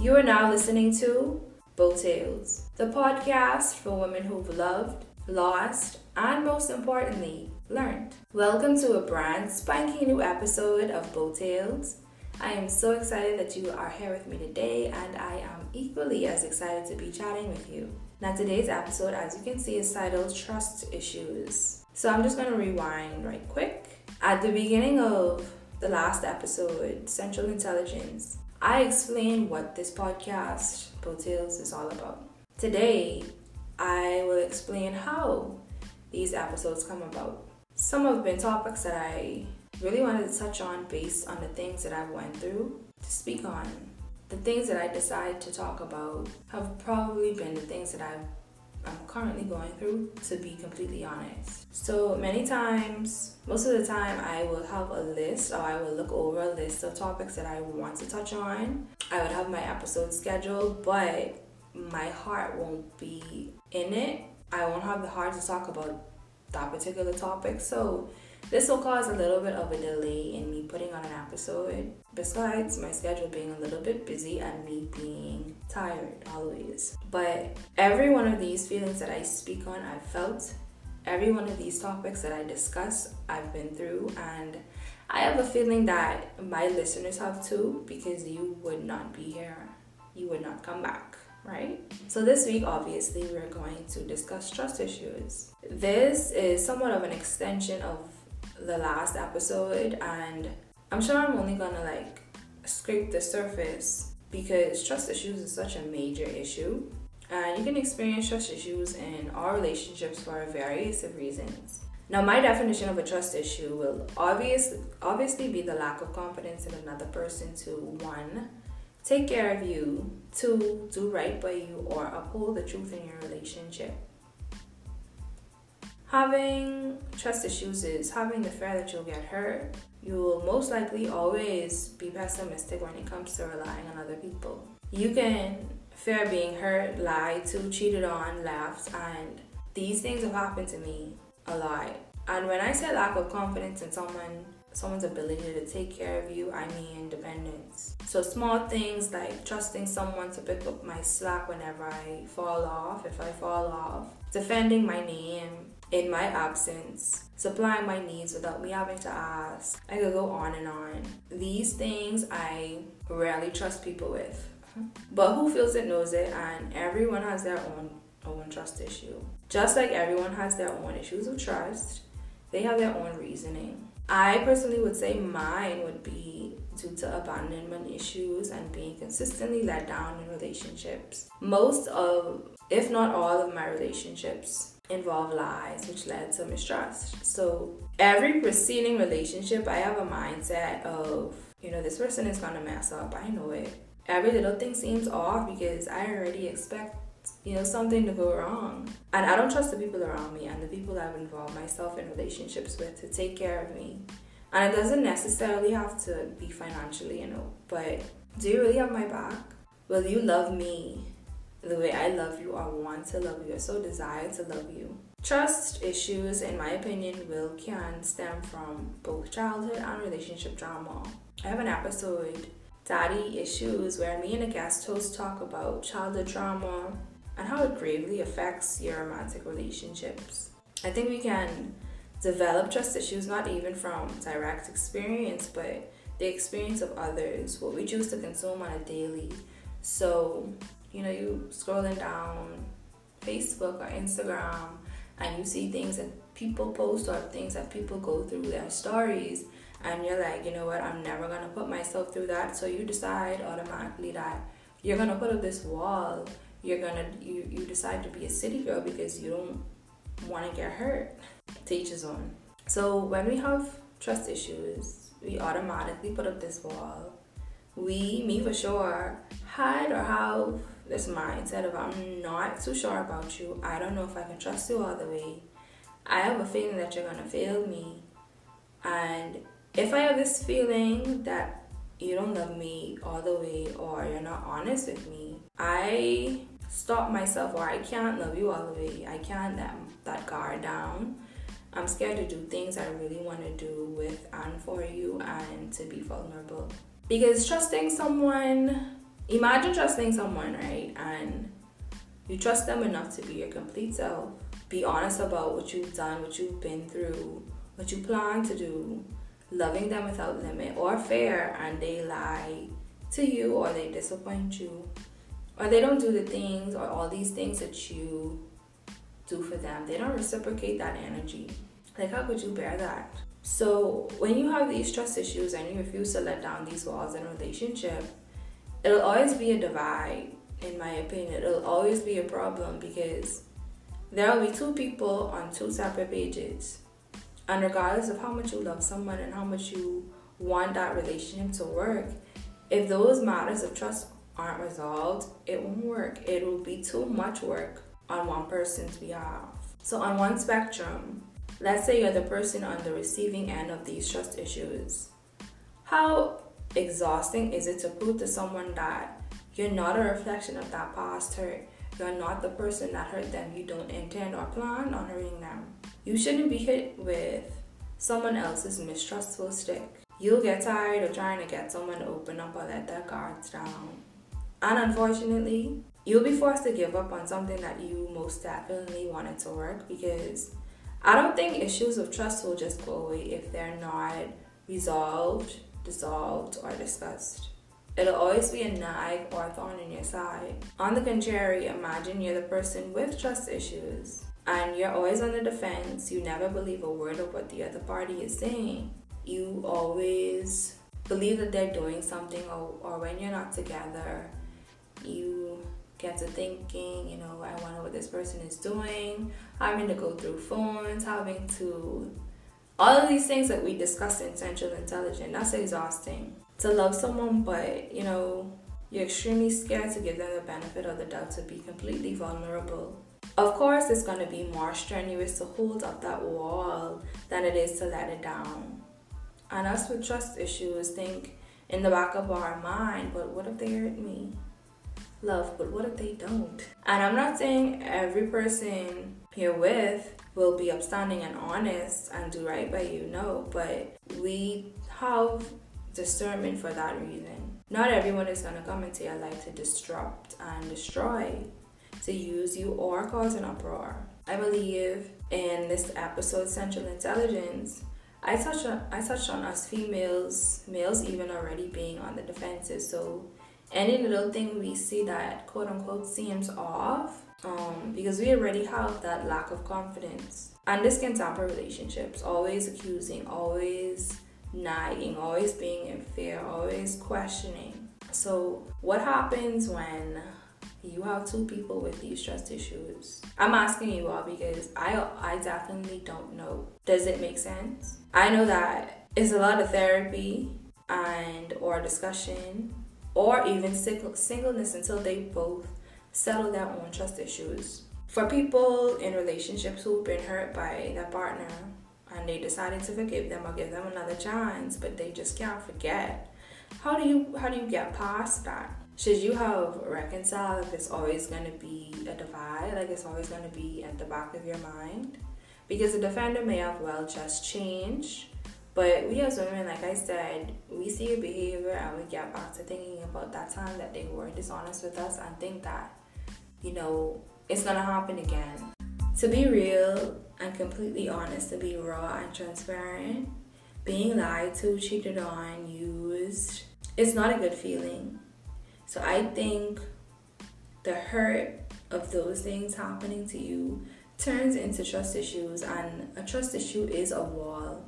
You are now listening to Beaux Tales, the podcast for women who've loved, lost, and most importantly, learned. Welcome to a brand spanking new episode of Beaux Tales. I am so excited that you are here with me today, and I am equally as excited to be chatting with you. Now, today's episode, as you can see, is titled Trust Issues. So, I'm just going to rewind right quick. At the beginning of the last episode, Central Intelligence, I explain what this podcast, Beaux is all about. Today, I will explain how these episodes come about. Some have been topics that I really wanted to touch on based on the things that I've went through to speak on. The things that I decide to talk about have probably been the things that I've I'm currently going through, to be completely honest. So many times, most of the time, I will have a list or I will look over a list of topics that I want to touch on. I would have my episode scheduled, but my heart won't be in it. I won't have the heart to talk about that particular topic. So this will cause a little bit of a delay in me putting on an episode, besides my schedule being a little bit busy and me being tired always. But every one of these feelings that I speak on, I've felt. Every one of these topics that I discuss, I've been through, and I have a feeling that my listeners have too, because you would not be here. You would not come back right? So, this week, obviously, we're going to discuss trust issues. This is somewhat of an extension of the last episode and I'm sure I'm only gonna like scrape the surface because trust issues is such a major issue and you can experience trust issues in all relationships for various of reasons. Now, my definition of a trust issue will obviously obviously be the lack of confidence in another person to one, take care of you, two, do right by you, or uphold the truth in your relationship. Having trust issues is having the fear that you'll get hurt. You will most likely always be pessimistic when it comes to relying on other people. You can fear being hurt, lied to, cheated on, left, and these things have happened to me a lot. And when I say lack of confidence in someone, someone's ability to take care of you, I mean independence. So small things like trusting someone to pick up my slack whenever I fall off, if I fall off, defending my name, in my absence, supplying my needs without me having to ask. I could go on and on. These things I rarely trust people with. But who feels it knows it, and everyone has their own own trust issue. Just like everyone has their own issues of trust, they have their own reasoning. I personally would say mine would be due to abandonment issues and being consistently let down in relationships. Most of, if not all of my relationships, involve lies, which led to mistrust. So every preceding relationship, I have a mindset of, you know, this person is gonna mess up. I know it. Every little thing seems off because I already expect, you know, something to go wrong. And I don't trust the people around me and the people I've involved myself in relationships with to take care of me. And it doesn't necessarily have to be financially, you know, but do you really have my back? Will you love me the way I love you or want to love you or so desire to love you. Trust issues, in my opinion, will can stem from both childhood and relationship drama. I have an episode, Daddy Issues, where me and a guest host talk about childhood trauma and how it gravely affects your romantic relationships. I think we can develop trust issues not even from direct experience, but the experience of others, what we choose to consume on a daily. So, you know, you scrolling down Facebook or Instagram and you see things that people post or things that people go through their stories and you're like, you know what, I'm never gonna put myself through that. So you decide automatically that you're gonna put up this wall. You're gonna you, you decide to be a city girl because you don't wanna get hurt. Teach his own. So when we have trust issues, we automatically put up this wall. We, me for sure, hide or have this mindset of I'm not too sure about you. I don't know if I can trust you all the way. I have a feeling that you're gonna fail me. And if I have this feeling that you don't love me all the way or you're not honest with me, I stop myself or I can't love you all the way. I can't let that guard down. I'm scared to do things I really want to do with and for you and to be vulnerable. Because trusting someone imagine trusting someone, right? And you trust them enough to be your complete self. Be honest about what you've done, what you've been through, what you plan to do, loving them without limit or fear, and they lie to you or they disappoint you or they don't do the things or all these things that you do for them. They don't reciprocate that energy. Like, how could you bear that? So, when you have these trust issues and you refuse to let down these walls in a relationship, it'll always be a divide, in my opinion. It'll always be a problem because there will be two people on two separate pages. And regardless of how much you love someone and how much you want that relationship to work, if those matters of trust aren't resolved, it won't work. It will be too much work on one person's behalf. So, on one spectrum, let's say you're the person on the receiving end of these trust issues. How exhausting is it to prove to someone that you're not a reflection of that past hurt? You're not the person that hurt them. You don't intend or plan on hurting them. You shouldn't be hit with someone else's mistrustful stick. You'll get tired of trying to get someone to open up or let their guards down. And unfortunately, you'll be forced to give up on something that you most definitely wanted to work because I don't think issues of trust will just go away if they're not resolved, dissolved, or discussed. It'll always be a nag or a thorn in your side. On the contrary, imagine you're the person with trust issues and you're always on the defense. You never believe a word of what the other party is saying. You always believe that they're doing something, or, or when you're not together, you get to thinking, you know, I wonder what this person is doing, having to go through phones, having to all of these things that we discussed in Central Intelligence, that's exhausting. To love someone, but you know, you're extremely scared to give them the benefit of the doubt to be completely vulnerable. Of course, it's going to be more strenuous to hold up that wall than it is to let it down. And us with trust issues think in the back of our mind, but what if they hurt me? Love, but what if they don't? And I'm not saying every person you're with will be upstanding and honest and do right by you, no, but we have discernment for that reason. Not everyone is gonna come into your life to disrupt and destroy, to use you or cause an uproar. I believe in this episode, Central Intelligence, I touched on I touched on us females, males even already being on the defensive. So any little thing we see that quote unquote seems off um, because we already have that lack of confidence. And this can tamper relationships. Always accusing always nagging always being in fear always questioning. So what happens when you have two people with these trust issues i'm asking you all because i i definitely don't know. Does it make sense? I know that it's a lot of therapy and or discussion or even singleness until they both settle their own trust issues. For people in relationships who've been hurt by their partner and they decided to forgive them or give them another chance, but they just can't forget. How do you how do you get past that? Should you have reconciled if it's always gonna be a divide, like it's always gonna be at the back of your mind? Because the defender may have well just changed but we as women, like I said, we see a behavior and we get back to thinking about that time that they were dishonest with us and think that, you know, it's gonna happen again. To be real and completely honest, to be raw and transparent, being lied to, cheated on, used, it's not a good feeling. So I think the hurt of those things happening to you turns into trust issues, and a trust issue is a wall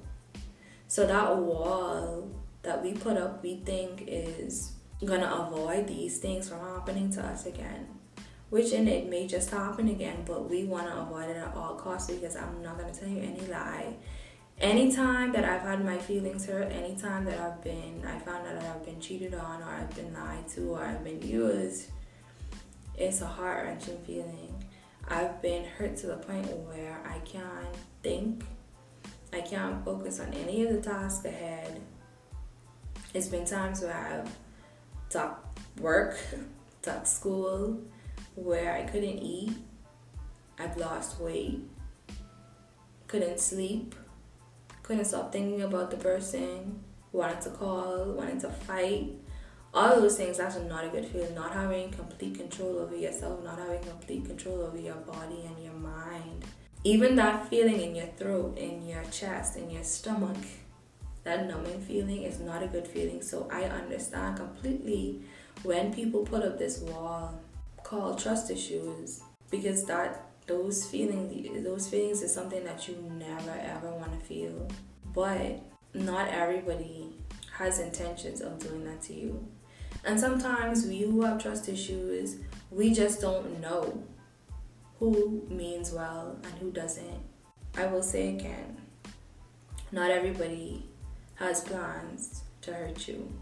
so that wall that we put up, we think is gonna avoid these things from happening to us again. Which in it may just happen again, but we wanna avoid it at all costs because I'm not gonna tell you any lie. Anytime that I've had my feelings hurt, anytime that I've been, I found out that I've been cheated on, or I've been lied to, or I've been used, it's a heart wrenching feeling. I've been hurt to the point where I can't think I can't focus on any of the tasks ahead. It's been times where I've taught work, taught school, where I couldn't eat, I've lost weight, couldn't sleep, couldn't stop thinking about the person, wanted to call, wanted to fight, All those things, that's not a good feeling. Not having complete control over yourself, not having complete control over your body and your. Even that feeling in your throat, in your chest, in your stomach, that numbing feeling is not a good feeling. So I understand completely when people put up this wall called trust issues because that those feelings those feelings is something that you never ever want to feel. But not everybody has intentions of doing that to you. And sometimes we who have trust issues we just don't know who means well and who doesn't i will say again not everybody has plans to hurt you.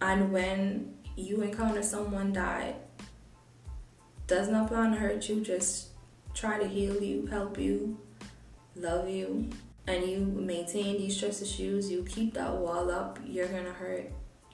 And when you encounter someone that does not plan to hurt you, just try to heal you, help you, love you, and you maintain these trust issues, you keep that wall up, you're gonna hurt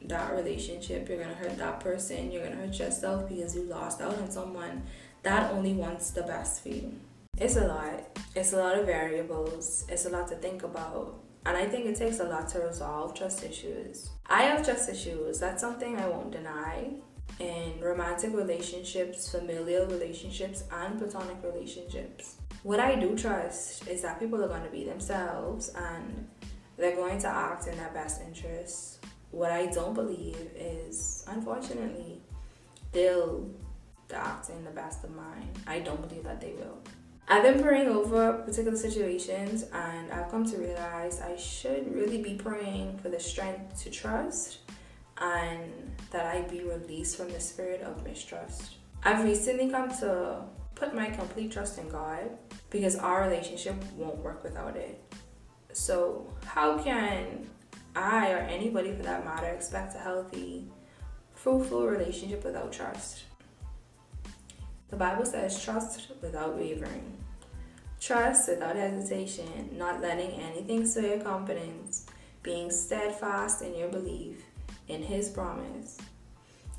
that relationship, you're gonna hurt that person, you're gonna hurt yourself because you lost out on someone that only wants the best for you. It's a lot. It's a lot of variables. It's a lot to think about. And I think it takes a lot to resolve trust issues. I have trust issues. That's something I won't deny in romantic relationships, familial relationships, and platonic relationships. What I do trust is that people are going to be themselves and they're going to act in their best interests. What I don't believe is, unfortunately, they'll act in the best of mine. I don't believe that they will. I've been praying over particular situations and I've come to realize I should really be praying for the strength to trust and that I be released from the spirit of mistrust. I've recently come to put my complete trust in God because our relationship won't work without it. So, how can I or anybody for that matter expect a healthy, fruitful relationship without trust? The Bible says, trust without wavering. Trust without hesitation, not letting anything sway your confidence, being steadfast in your belief, in His promise.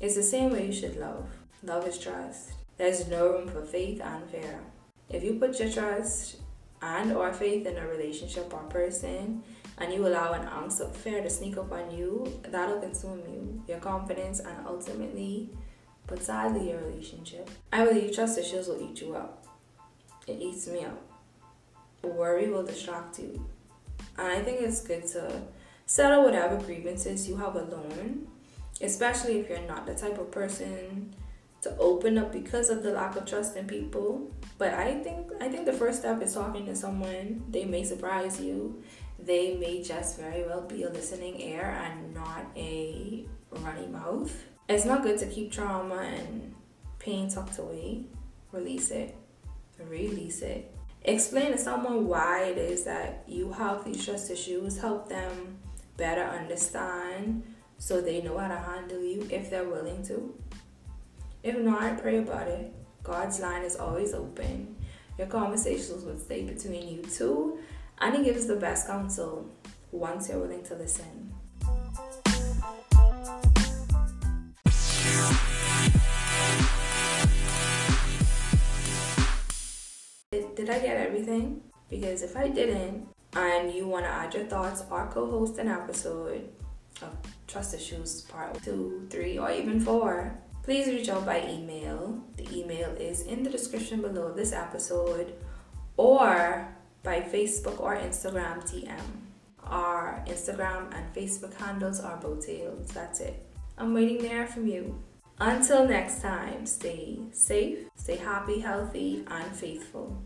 It's the same way you should love. Love is trust. There's no room for faith and fear. If you put your trust and or faith in a relationship or person and you allow an ounce of fear to sneak up on you, that'll consume you, your confidence, and ultimately, but sadly, your relationship. I believe trust issues will eat you up. It eats me up. Worry will distract you. And I think it's good to settle whatever grievances you have alone, especially if you're not the type of person to open up because of the lack of trust in people. But I think I think the first step is talking to someone. They may surprise you. They may just very well be a listening ear and not a runny mouth. It's not good to keep trauma and pain tucked away. Release it. Release it. Explain to someone why it is that you have these trust issues. Help them better understand so they know how to handle you if they're willing to. If not, pray about it. God's line is always open. Your conversations will stay between you two, and He gives the best counsel once you're willing to listen. I get everything? Because if I didn't, and you want to add your thoughts or co-host an episode of Trust Issues Part 2, 3, or even 4, please reach out by email. The email is in the description below this episode or by Facebook or Instagram DM. Our Instagram and Facebook handles are beauxtales. That's it. I'm waiting there from you. Until next time, stay safe, stay happy, healthy, and faithful.